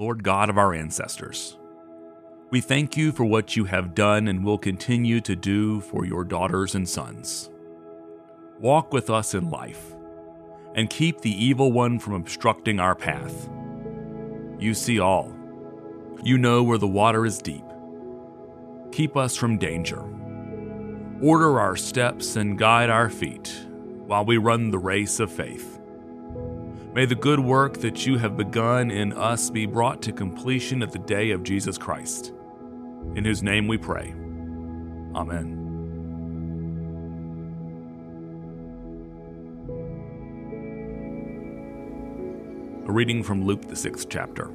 Lord God of our ancestors. We thank you for what you have done and will continue to do for your daughters and sons. Walk with us in life and keep the evil one from obstructing our path. You see all. You know where the water is deep. Keep us from danger. Order our steps and guide our feet while we run the race of faith. May the good work that you have begun in us be brought to completion at the day of Jesus Christ. In whose name we pray. Amen. A reading from Luke, the sixth chapter.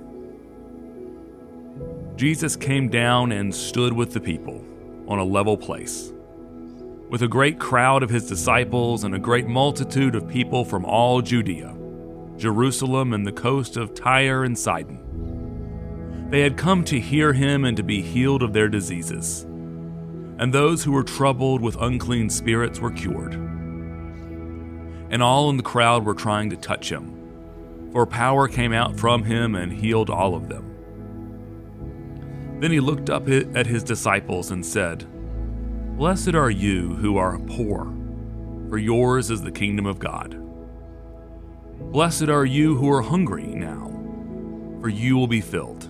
Jesus came down and stood with the people on a level place. With a great crowd of his disciples and a great multitude of people from all Judea, Jerusalem, and the coast of Tyre and Sidon. They had come to hear him and to be healed of their diseases. And those who were troubled with unclean spirits were cured. And all in the crowd were trying to touch him, for power came out from him and healed all of them. Then he looked up at his disciples and said, Blessed are you who are poor, for yours is the kingdom of God. Blessed are you who are hungry now, for you will be filled.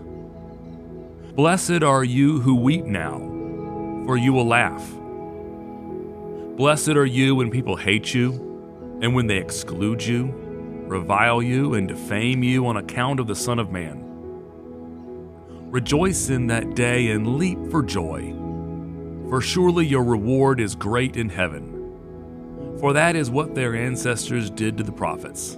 Blessed are you who weep now, for you will laugh. Blessed are you when people hate you, and when they exclude you, revile you, and defame you on account of the Son of Man. Rejoice in that day and leap for joy, for surely your reward is great in heaven. For that is what their ancestors did to the prophets.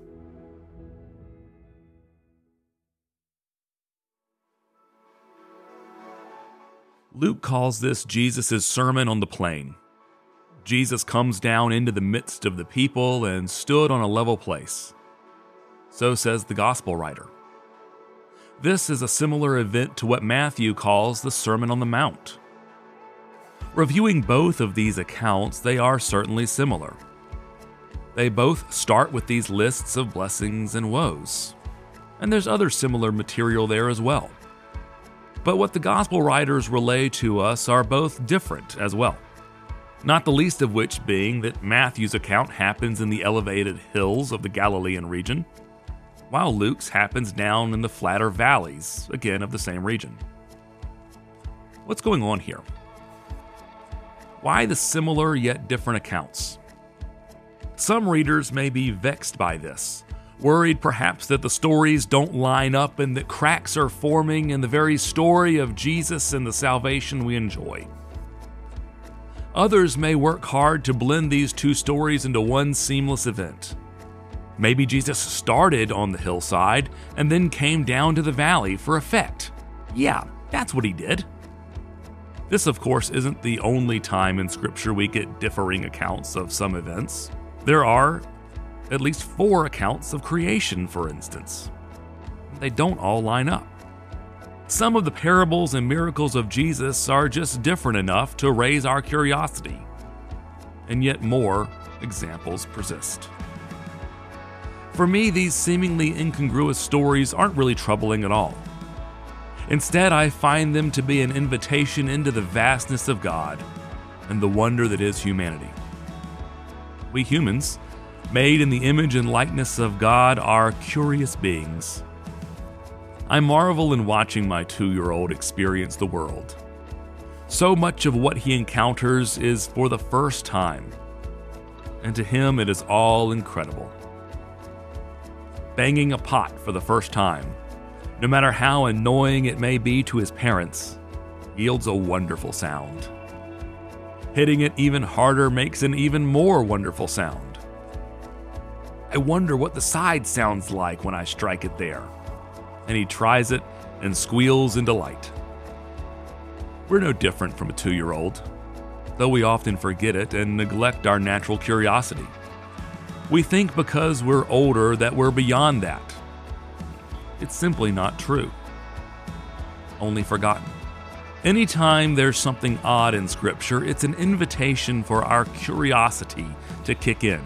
Luke calls this Jesus' Sermon on the Plain. Jesus comes down into the midst of the people and stood on a level place. So says the Gospel writer. This is a similar event to what Matthew calls the Sermon on the Mount. Reviewing both of these accounts, they are certainly similar. They both start with these lists of blessings and woes. And there's other similar material there as well. But what the gospel writers relay to us are both different as well. Not the least of which being that Matthew's account happens in the elevated hills of the Galilean region, while Luke's happens down in the flatter valleys, again of the same region. What's going on here? Why the similar yet different accounts? Some readers may be vexed by this, worried perhaps that the stories don't line up and that cracks are forming in the very story of Jesus and the salvation we enjoy. Others may work hard to blend these two stories into one seamless event. Maybe Jesus started on the hillside and then came down to the valley for effect. Yeah, that's what he did. This, of course, isn't the only time in Scripture we get differing accounts of some events. There are at least four accounts of creation, for instance. They don't all line up. Some of the parables and miracles of Jesus are just different enough to raise our curiosity. And yet more examples persist. For me, these seemingly incongruous stories aren't really troubling at all. Instead, I find them to be an invitation into the vastness of God and the wonder that is humanity. We humans, made in the image and likeness of God, are curious beings. I marvel in watching my two year old experience the world. So much of what he encounters is for the first time, and to him it is all incredible. Banging a pot for the first time, no matter how annoying it may be to his parents, yields a wonderful sound. Hitting it even harder makes an even more wonderful sound. I wonder what the side sounds like when I strike it there. And he tries it and squeals in delight. We're no different from a two year old. though we often forget it and neglect our natural curiosity. We think because we're older that we're beyond that. It's simply not true. Only forgotten. Anytime there's something odd in Scripture, it's an invitation for our curiosity to kick in.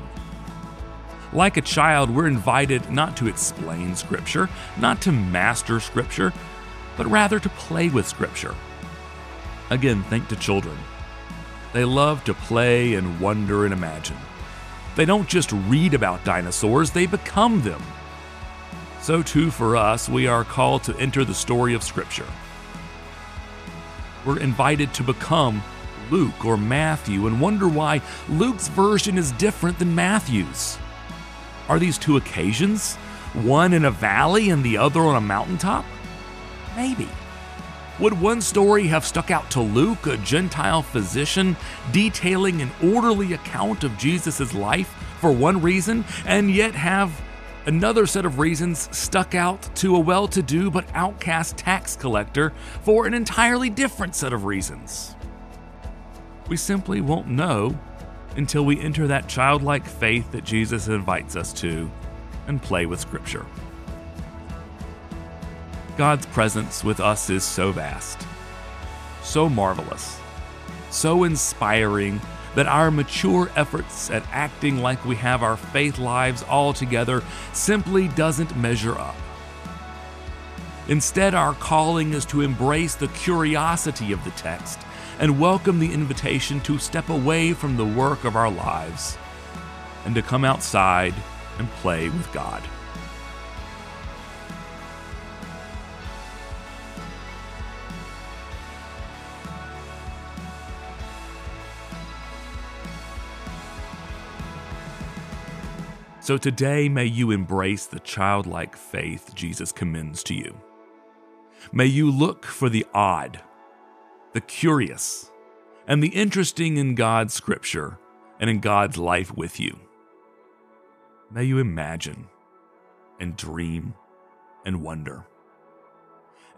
Like a child, we're invited not to explain Scripture, not to master Scripture, but rather to play with Scripture. Again, think to children. They love to play and wonder and imagine. They don't just read about dinosaurs, they become them. So, too, for us, we are called to enter the story of Scripture. We're invited to become Luke or Matthew and wonder why Luke's version is different than Matthew's. Are these two occasions? One in a valley and the other on a mountaintop? Maybe. Would one story have stuck out to Luke, a Gentile physician, detailing an orderly account of Jesus' life for one reason, and yet have another set of reasons stuck out to a well to do but outcast tax collector for an entirely different set of reasons? We simply won't know until we enter that childlike faith that Jesus invites us to and play with Scripture. God's presence with us is so vast, so marvelous, so inspiring that our mature efforts at acting like we have our faith lives all together simply doesn't measure up. Instead, our calling is to embrace the curiosity of the text and welcome the invitation to step away from the work of our lives and to come outside and play with God. So today, may you embrace the childlike faith Jesus commends to you. May you look for the odd the curious, and the interesting in God's scripture and in God's life with you. May you imagine and dream and wonder.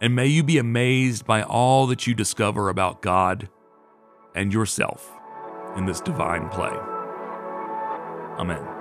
And may you be amazed by all that you discover about God and yourself in this divine play. Amen.